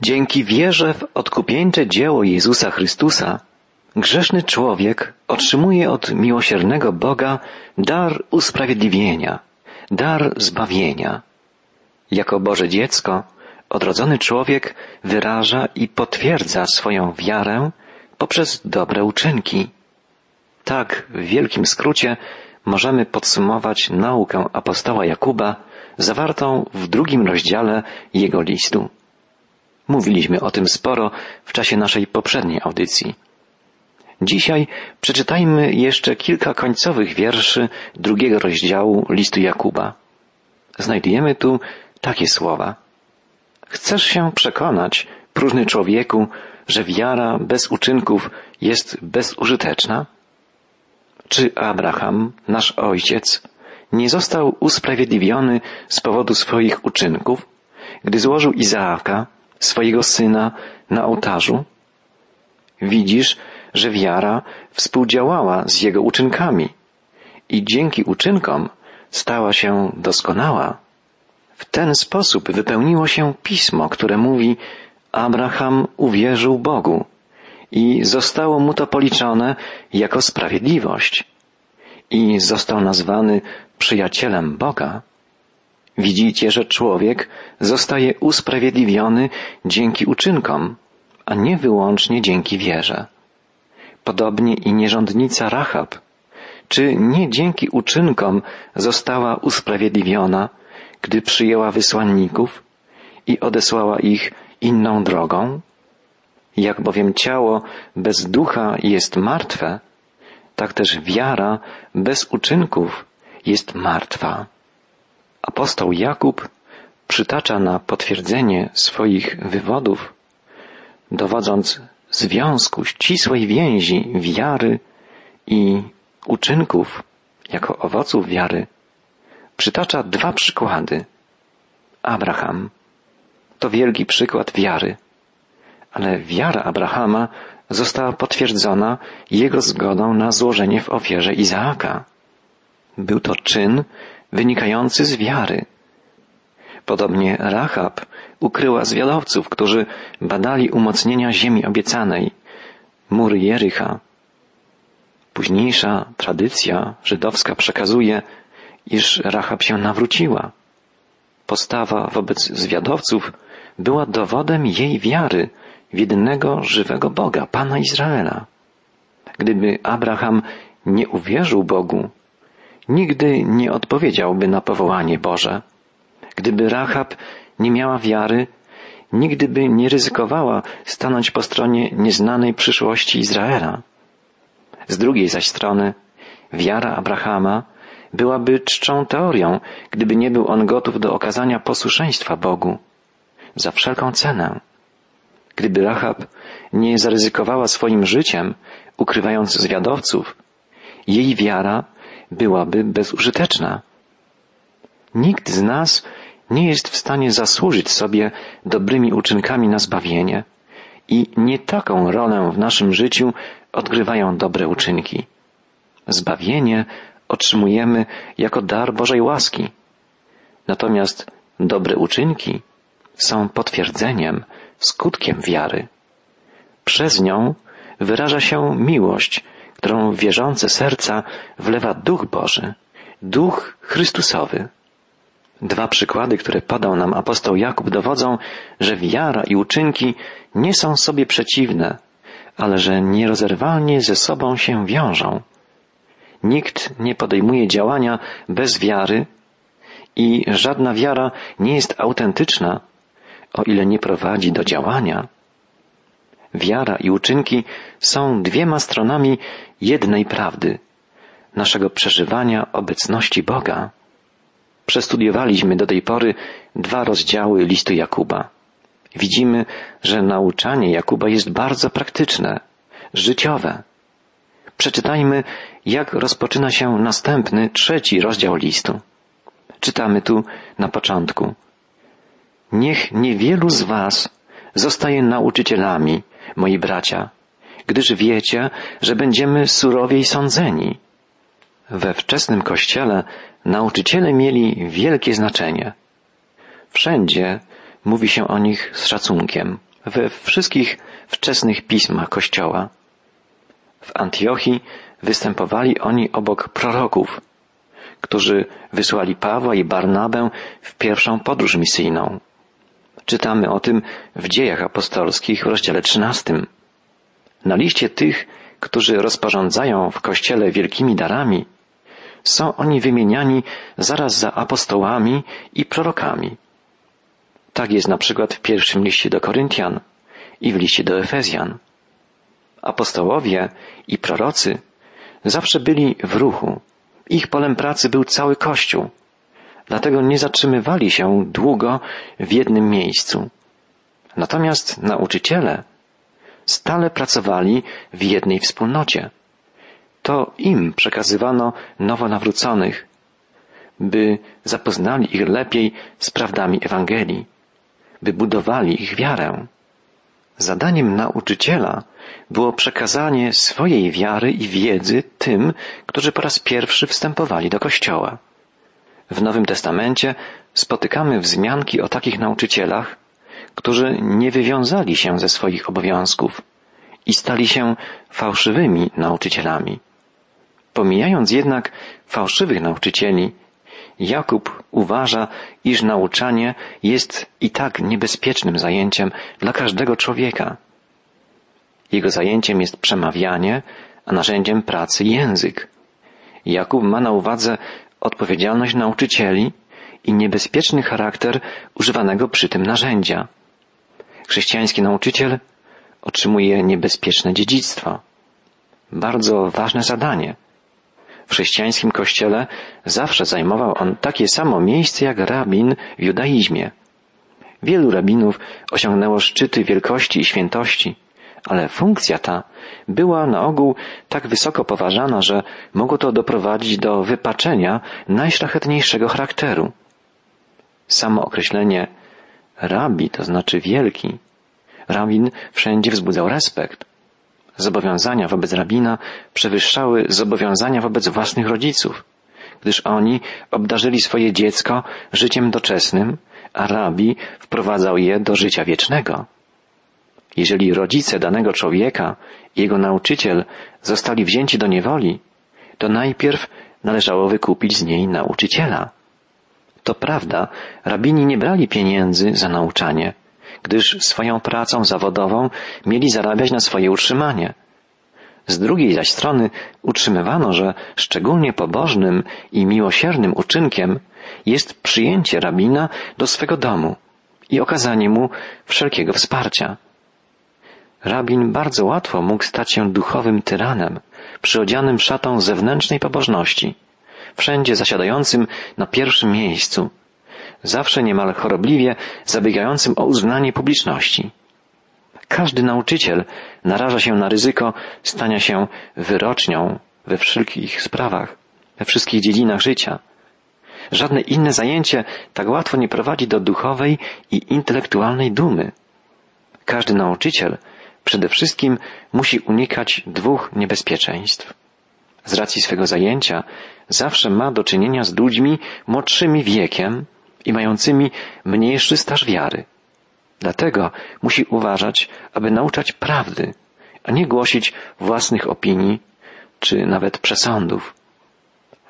Dzięki wierze w odkupieńcze dzieło Jezusa Chrystusa, grzeszny człowiek otrzymuje od miłosiernego Boga dar usprawiedliwienia, dar zbawienia. Jako Boże dziecko, odrodzony człowiek wyraża i potwierdza swoją wiarę poprzez dobre uczynki. Tak, w wielkim skrócie, możemy podsumować naukę apostoła Jakuba zawartą w drugim rozdziale jego listu. Mówiliśmy o tym sporo w czasie naszej poprzedniej audycji. Dzisiaj przeczytajmy jeszcze kilka końcowych wierszy drugiego rozdziału listu Jakuba. Znajdujemy tu takie słowa. Chcesz się przekonać, próżny człowieku, że wiara bez uczynków jest bezużyteczna? Czy Abraham, nasz ojciec, nie został usprawiedliwiony z powodu swoich uczynków, gdy złożył Izaaka, swojego syna, na ołtarzu? Widzisz, że wiara współdziałała z jego uczynkami i dzięki uczynkom stała się doskonała. W ten sposób wypełniło się pismo, które mówi Abraham uwierzył Bogu i zostało mu to policzone jako sprawiedliwość i został nazwany przyjacielem Boga. Widzicie, że człowiek zostaje usprawiedliwiony dzięki uczynkom, a nie wyłącznie dzięki wierze. Podobnie i nierządnica Rahab, czy nie dzięki uczynkom została usprawiedliwiona, gdy przyjęła wysłanników i odesłała ich inną drogą? Jak bowiem ciało bez ducha jest martwe, tak też wiara bez uczynków jest martwa. Apostoł Jakub przytacza na potwierdzenie swoich wywodów, dowodząc związku ścisłej więzi wiary i uczynków jako owoców wiary, przytacza dwa przykłady. Abraham to wielki przykład wiary, ale wiara Abrahama została potwierdzona jego zgodą na złożenie w ofierze Izaaka. Był to czyn wynikający z wiary. Podobnie Rahab ukryła zwiadowców, którzy badali umocnienia ziemi obiecanej, mury Jericha. Późniejsza tradycja żydowska przekazuje, iż Rahab się nawróciła. Postawa wobec zwiadowców była dowodem jej wiary w jedynego żywego Boga, Pana Izraela. Gdyby Abraham nie uwierzył Bogu, nigdy nie odpowiedziałby na powołanie Boże. Gdyby Rahab nie miała wiary, nigdy by nie ryzykowała stanąć po stronie nieznanej przyszłości Izraela. Z drugiej zaś strony, wiara Abrahama byłaby czczą teorią, gdyby nie był on gotów do okazania posłuszeństwa Bogu za wszelką cenę. Gdyby Rahab nie zaryzykowała swoim życiem, ukrywając zwiadowców, jej wiara byłaby bezużyteczna. Nikt z nas nie jest w stanie zasłużyć sobie dobrymi uczynkami na zbawienie i nie taką rolę w naszym życiu odgrywają dobre uczynki. Zbawienie otrzymujemy jako dar Bożej łaski. Natomiast dobre uczynki są potwierdzeniem, skutkiem wiary. Przez nią wyraża się miłość, którą wierzące serca wlewa Duch Boży, Duch Chrystusowy. Dwa przykłady, które podał nam apostoł Jakub, dowodzą, że wiara i uczynki nie są sobie przeciwne, ale że nierozerwalnie ze sobą się wiążą. Nikt nie podejmuje działania bez wiary i żadna wiara nie jest autentyczna, o ile nie prowadzi do działania. Wiara i uczynki są dwiema stronami jednej prawdy, naszego przeżywania obecności Boga. Przestudiowaliśmy do tej pory dwa rozdziały listu Jakuba. Widzimy, że nauczanie Jakuba jest bardzo praktyczne, życiowe. Przeczytajmy, jak rozpoczyna się następny, trzeci rozdział listu. Czytamy tu na początku. Niech niewielu z was zostaje nauczycielami, moi bracia, gdyż wiecie, że będziemy surowiej sądzeni. We wczesnym kościele nauczyciele mieli wielkie znaczenie. Wszędzie mówi się o nich z szacunkiem we wszystkich wczesnych pismach Kościoła. W Antiochii występowali oni obok proroków, którzy wysłali Pawła i Barnabę w pierwszą podróż misyjną. Czytamy o tym w dziejach apostolskich w rozdziale 13. Na liście tych, którzy rozporządzają w Kościele wielkimi darami, są oni wymieniani zaraz za apostołami i prorokami. Tak jest na przykład w pierwszym liście do Koryntian i w liście do Efezjan. Apostołowie i prorocy zawsze byli w ruchu. Ich polem pracy był cały Kościół. Dlatego nie zatrzymywali się długo w jednym miejscu. Natomiast nauczyciele stale pracowali w jednej wspólnocie. To im przekazywano nowonawróconych, by zapoznali ich lepiej z prawdami Ewangelii, by budowali ich wiarę. Zadaniem nauczyciela było przekazanie swojej wiary i wiedzy tym, którzy po raz pierwszy wstępowali do Kościoła. W Nowym Testamencie spotykamy wzmianki o takich nauczycielach, którzy nie wywiązali się ze swoich obowiązków i stali się fałszywymi nauczycielami. Pomijając jednak fałszywych nauczycieli, Jakub uważa, iż nauczanie jest i tak niebezpiecznym zajęciem dla każdego człowieka. Jego zajęciem jest przemawianie, a narzędziem pracy język. Jakub ma na uwadze odpowiedzialność nauczycieli i niebezpieczny charakter używanego przy tym narzędzia. Chrześcijański nauczyciel otrzymuje niebezpieczne dziedzictwo. Bardzo ważne zadanie. W chrześcijańskim kościele zawsze zajmował on takie samo miejsce jak rabin w judaizmie. Wielu rabinów osiągnęło szczyty wielkości i świętości, ale funkcja ta była na ogół tak wysoko poważana, że mogło to doprowadzić do wypaczenia najszlachetniejszego charakteru. Samo określenie rabi, to znaczy wielki, rabin wszędzie wzbudzał respekt. Zobowiązania wobec rabina przewyższały zobowiązania wobec własnych rodziców, gdyż oni obdarzyli swoje dziecko życiem doczesnym, a rabi wprowadzał je do życia wiecznego. Jeżeli rodzice danego człowieka i jego nauczyciel zostali wzięci do niewoli, to najpierw należało wykupić z niej nauczyciela. To prawda, rabini nie brali pieniędzy za nauczanie, gdyż swoją pracą zawodową mieli zarabiać na swoje utrzymanie. Z drugiej zaś strony utrzymywano, że szczególnie pobożnym i miłosiernym uczynkiem jest przyjęcie rabina do swego domu i okazanie mu wszelkiego wsparcia. Rabin bardzo łatwo mógł stać się duchowym tyranem, przyodzianym szatą zewnętrznej pobożności, wszędzie zasiadającym na pierwszym miejscu, zawsze niemal chorobliwie zabiegającym o uznanie publiczności. Każdy nauczyciel naraża się na ryzyko stania się wyrocznią we wszelkich sprawach, we wszystkich dziedzinach życia. Żadne inne zajęcie tak łatwo nie prowadzi do duchowej i intelektualnej dumy. Każdy nauczyciel przede wszystkim musi unikać dwóch niebezpieczeństw. Z racji swego zajęcia zawsze ma do czynienia z ludźmi młodszymi wiekiem i mającymi mniejszy staż wiary. Dlatego musi uważać, aby nauczać prawdy, a nie głosić własnych opinii czy nawet przesądów.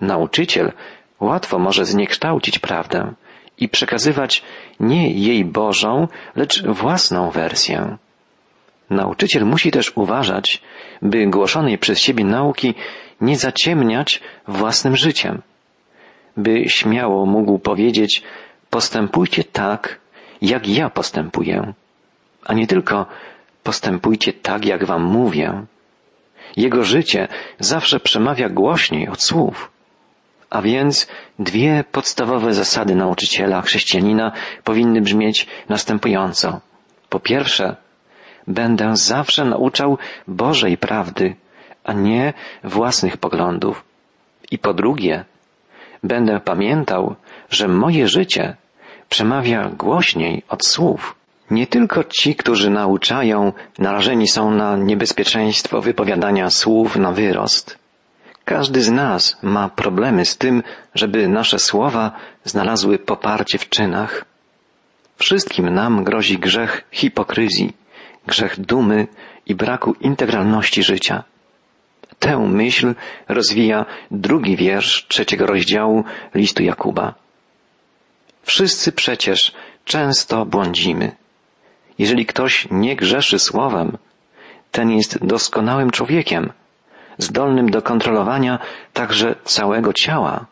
Nauczyciel łatwo może zniekształcić prawdę i przekazywać nie jej Bożą, lecz własną wersję. Nauczyciel musi też uważać, by głoszonej przez siebie nauki nie zaciemniać własnym życiem, by śmiało mógł powiedzieć postępujcie tak, jak ja postępuję, a nie tylko postępujcie tak, jak wam mówię. Jego życie zawsze przemawia głośniej od słów. A więc dwie podstawowe zasady nauczyciela chrześcijanina powinny brzmieć następująco. Po pierwsze, będę zawsze nauczał Bożej prawdy, a nie własnych poglądów. I po drugie, będę pamiętał, że moje życie przemawia głośniej od słów. Nie tylko ci, którzy nauczają, narażeni są na niebezpieczeństwo wypowiadania słów na wyrost. Każdy z nas ma problemy z tym, żeby nasze słowa znalazły poparcie w czynach. Wszystkim nam grozi grzech hipokryzji, grzech dumy i braku integralności życia. Tę myśl rozwija drugi wiersz trzeciego rozdziału listu Jakuba. Wszyscy przecież często błądzimy. Jeżeli ktoś nie grzeszy słowem, ten jest doskonałym człowiekiem, zdolnym do kontrolowania także całego ciała.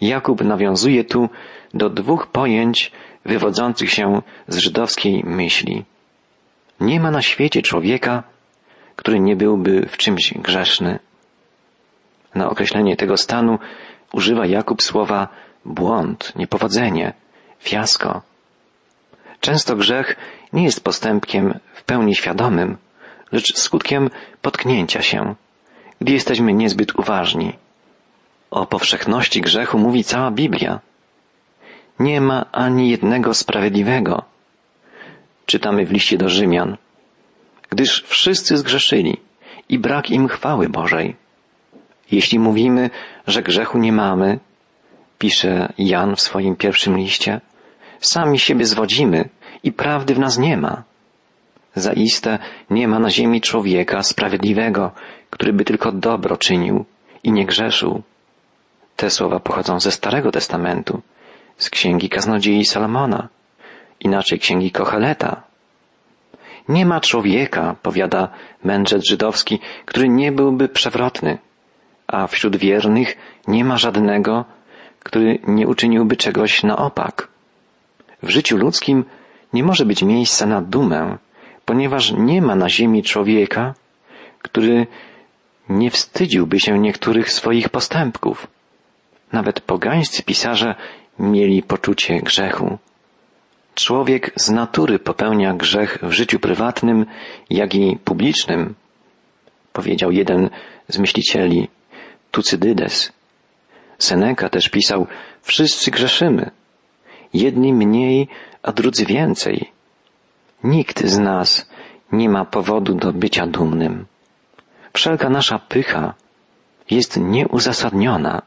Jakub nawiązuje tu do dwóch pojęć wywodzących się z żydowskiej myśli. Nie ma na świecie człowieka, który nie byłby w czymś grzeszny. Na określenie tego stanu używa Jakub słowa błąd, niepowodzenie, fiasko. Często grzech nie jest postępkiem w pełni świadomym, lecz skutkiem potknięcia się, gdy jesteśmy niezbyt uważni. O powszechności grzechu mówi cała Biblia. Nie ma ani jednego sprawiedliwego. Czytamy w liście do Rzymian. Gdyż wszyscy zgrzeszyli i brak im chwały Bożej. Jeśli mówimy, że grzechu nie mamy, pisze Jan w swoim pierwszym liście, sami siebie zwodzimy i prawdy w nas nie ma. Zaiste nie ma na ziemi człowieka sprawiedliwego, który by tylko dobro czynił i nie grzeszył. Te słowa pochodzą ze Starego Testamentu, z księgi kaznodziei Salomona, inaczej księgi Kocheleta. Nie ma człowieka, powiada mędrzec żydowski, który nie byłby przewrotny, a wśród wiernych nie ma żadnego, który nie uczyniłby czegoś na opak. W życiu ludzkim nie może być miejsca na dumę, ponieważ nie ma na ziemi człowieka, który nie wstydziłby się niektórych swoich postępków. Nawet pogańscy pisarze mieli poczucie grzechu. Człowiek z natury popełnia grzech w życiu prywatnym, jak i publicznym, powiedział jeden z myślicieli, Tucydydes. Seneca też pisał, wszyscy grzeszymy. Jedni mniej, a drudzy więcej. Nikt z nas nie ma powodu do bycia dumnym. Wszelka nasza pycha jest nieuzasadniona.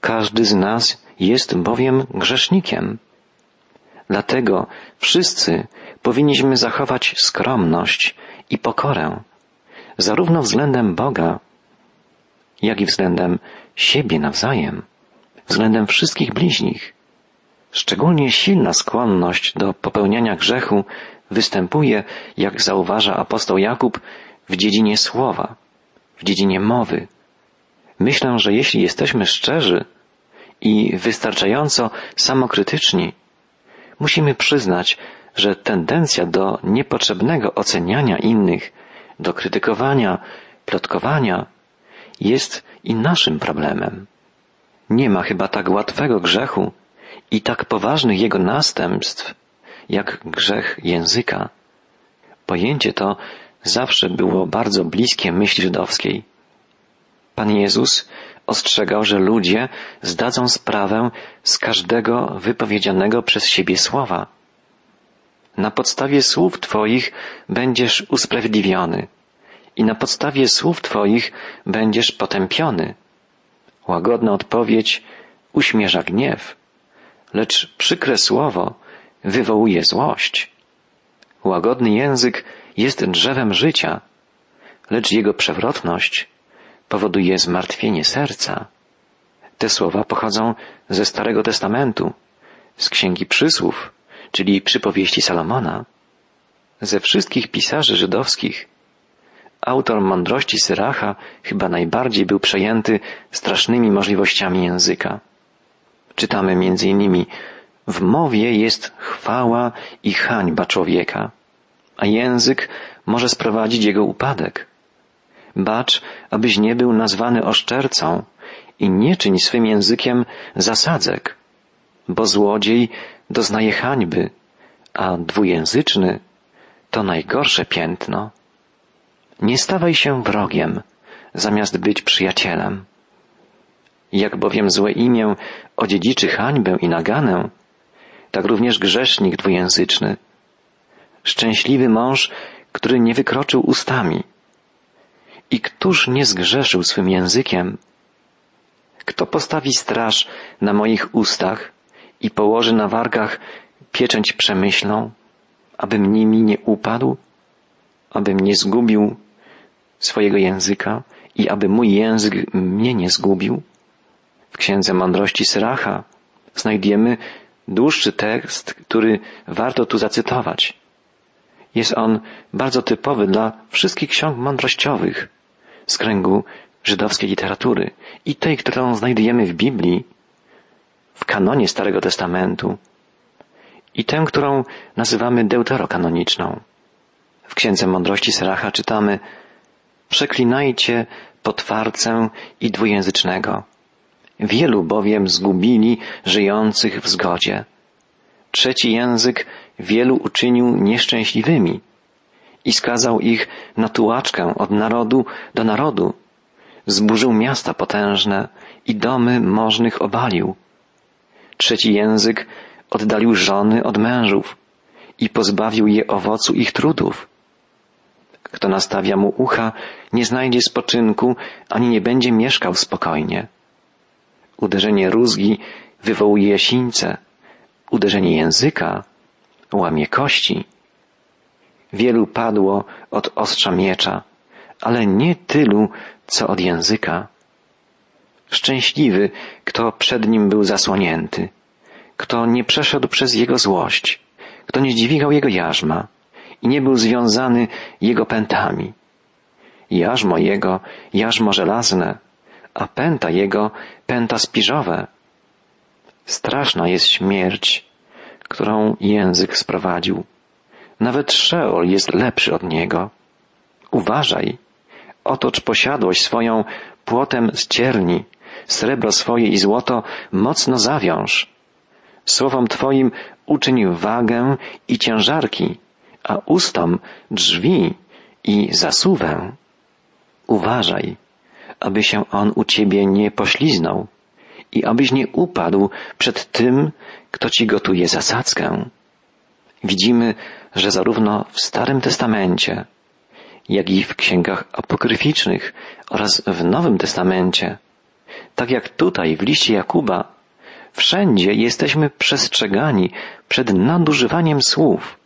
Każdy z nas jest bowiem grzesznikiem. Dlatego wszyscy powinniśmy zachować skromność i pokorę, zarówno względem Boga, jak i względem siebie nawzajem, względem wszystkich bliźnich. Szczególnie silna skłonność do popełniania grzechu występuje, jak zauważa apostoł Jakub, w dziedzinie słowa, w dziedzinie mowy. Myślę, że jeśli jesteśmy szczerzy i wystarczająco samokrytyczni, musimy przyznać, że tendencja do niepotrzebnego oceniania innych, do krytykowania, plotkowania jest i naszym problemem. Nie ma chyba tak łatwego grzechu i tak poważnych jego następstw, jak grzech języka. Pojęcie to zawsze było bardzo bliskie myśli żydowskiej. Pan Jezus ostrzegał, że ludzie zdadzą sprawę z każdego wypowiedzianego przez siebie słowa. Na podstawie słów Twoich będziesz usprawiedliwiony i na podstawie słów Twoich będziesz potępiony. Łagodna odpowiedź uśmierza gniew, lecz przykre słowo wywołuje złość. Łagodny język jest drzewem życia, lecz jego przewrotność powoduje zmartwienie serca. Te słowa pochodzą ze Starego Testamentu, z Księgi Przysłów, czyli przypowieści Salomona. Ze wszystkich pisarzy żydowskich autor mądrości Syracha chyba najbardziej był przejęty strasznymi możliwościami języka. Czytamy między innymi w mowie jest chwała i hańba człowieka, a język może sprowadzić jego upadek. Bacz, abyś nie był nazwany oszczercą i nie czyń swym językiem zasadzek, bo złodziej doznaje hańby, a dwujęzyczny to najgorsze piętno. Nie stawaj się wrogiem, zamiast być przyjacielem. Jak bowiem złe imię odziedziczy hańbę i naganę, tak również grzesznik dwujęzyczny. Szczęśliwy mąż, który nie wykroczył ustami. I któż nie zgrzeszył swym językiem? Kto postawi straż na moich ustach i położy na wargach pieczęć przemyślną, abym nimi nie upadł, abym nie zgubił swojego języka i aby mój język mnie nie zgubił? W Księdze Mądrości Syracha znajdziemy dłuższy tekst, który warto tu zacytować. Jest on bardzo typowy dla wszystkich ksiąg mądrościowych z kręgu żydowskiej literatury i tej, którą znajdujemy w Biblii, w kanonie Starego Testamentu i tę, którą nazywamy deuterokanoniczną. W Księdze Mądrości Seracha czytamy Przeklinajcie potwarcę i dwujęzycznego. Wielu bowiem zgubili żyjących w zgodzie. Trzeci język wielu uczynił nieszczęśliwymi i skazał ich na tułaczkę od narodu do narodu. Zburzył miasta potężne i domy możnych obalił. Trzeci język oddalił żony od mężów i pozbawił je owocu ich trudów. Kto nastawia mu ucha, nie znajdzie spoczynku, ani nie będzie mieszkał spokojnie. Uderzenie rózgi wywołuje sińce, uderzenie języka łamie kości. Wielu padło od ostrza miecza, ale nie tylu, co od języka. Szczęśliwy, kto przed nim był zasłonięty, kto nie przeszedł przez jego złość, kto nie dźwigał jego jarzma i nie był związany jego pętami. Jarzmo jego, jarzmo żelazne, a pęta jego, pęta spiżowe. Straszna jest śmierć, którą język sprowadził. Nawet Szeol jest lepszy od niego. Uważaj, otocz posiadłość swoją płotem z cierni, srebro swoje i złoto mocno zawiąż. Słowom Twoim uczyń wagę i ciężarki, a ustom drzwi i zasuwę. Uważaj, aby się on u Ciebie nie pośliznął i abyś nie upadł przed tym, kto Ci gotuje zasadzkę. Widzimy, że zarówno w Starym Testamencie, jak i w księgach apokryficznych oraz w Nowym Testamencie, tak jak tutaj w liście Jakuba, wszędzie jesteśmy przestrzegani przed nadużywaniem słów,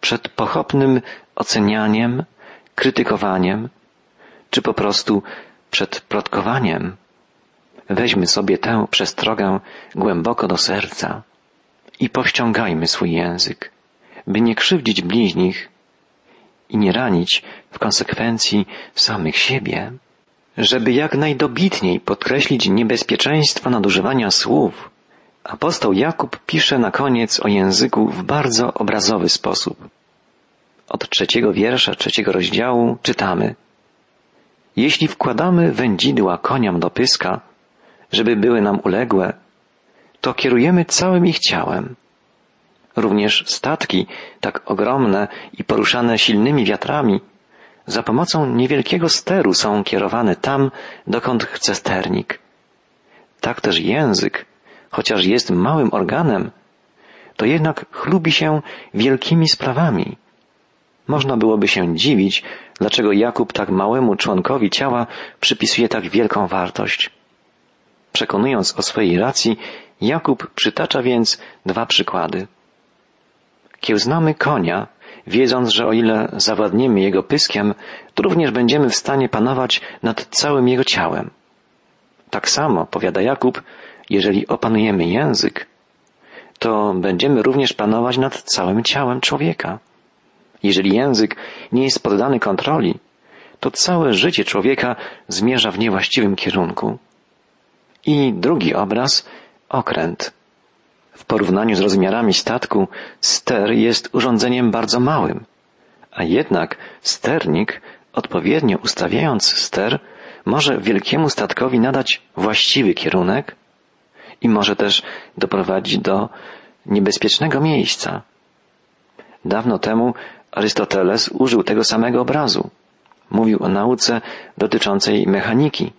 przed pochopnym ocenianiem, krytykowaniem, czy po prostu przed plotkowaniem. Weźmy sobie tę przestrogę głęboko do serca i powściągajmy swój język, by nie krzywdzić bliźnich i nie ranić w konsekwencji samych siebie. Żeby jak najdobitniej podkreślić niebezpieczeństwo nadużywania słów, apostoł Jakub pisze na koniec o języku w bardzo obrazowy sposób. Od trzeciego wiersza trzeciego rozdziału czytamy Jeśli wkładamy wędzidła koniom do pyska, żeby były nam uległe, to kierujemy całym ich ciałem. Również statki, tak ogromne i poruszane silnymi wiatrami, za pomocą niewielkiego steru są kierowane tam, dokąd chce sternik. Tak też język, chociaż jest małym organem, to jednak chlubi się wielkimi sprawami. Można byłoby się dziwić, dlaczego Jakub tak małemu członkowi ciała przypisuje tak wielką wartość. Przekonując o swojej racji, Jakub przytacza więc dwa przykłady. Kiełznamy konia, wiedząc, że o ile zawładniemy jego pyskiem, to również będziemy w stanie panować nad całym jego ciałem. Tak samo, powiada Jakub, jeżeli opanujemy język, to będziemy również panować nad całym ciałem człowieka. Jeżeli język nie jest poddany kontroli, to całe życie człowieka zmierza w niewłaściwym kierunku. I drugi obraz, okręt. W porównaniu z rozmiarami statku, ster jest urządzeniem bardzo małym, a jednak sternik, odpowiednio ustawiając ster, może wielkiemu statkowi nadać właściwy kierunek i może też doprowadzić do niebezpiecznego miejsca. Dawno temu Arystoteles użył tego samego obrazu. Mówił o nauce dotyczącej mechaniki.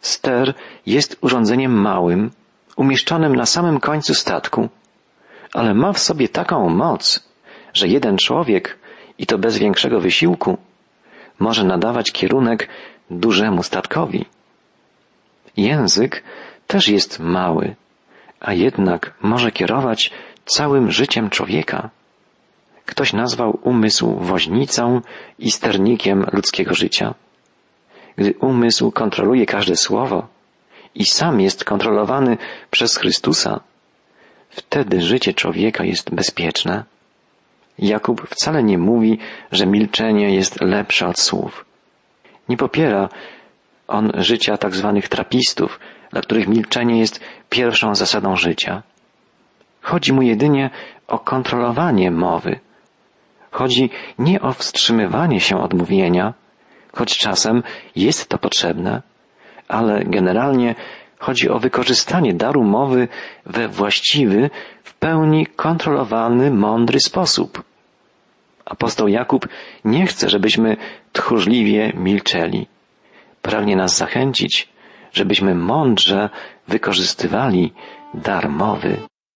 Ster jest urządzeniem małym, umieszczonym na samym końcu statku, ale ma w sobie taką moc, że jeden człowiek, i to bez większego wysiłku, może nadawać kierunek dużemu statkowi. Język też jest mały, a jednak może kierować całym życiem człowieka. Ktoś nazwał umysł woźnicą i sternikiem ludzkiego życia. Gdy umysł kontroluje każde słowo i sam jest kontrolowany przez Chrystusa, wtedy życie człowieka jest bezpieczne. Jakub wcale nie mówi, że milczenie jest lepsze od słów. Nie popiera on życia tak zwanych trapistów, dla których milczenie jest pierwszą zasadą życia. Chodzi mu jedynie o kontrolowanie mowy. Chodzi nie o wstrzymywanie się od mówienia, choć czasem jest to potrzebne, ale generalnie chodzi o wykorzystanie daru mowy we właściwy, w pełni kontrolowany, mądry sposób. Apostoł Jakub nie chce, żebyśmy tchórzliwie milczeli. Pragnie nas zachęcić, żebyśmy mądrze wykorzystywali dar mowy.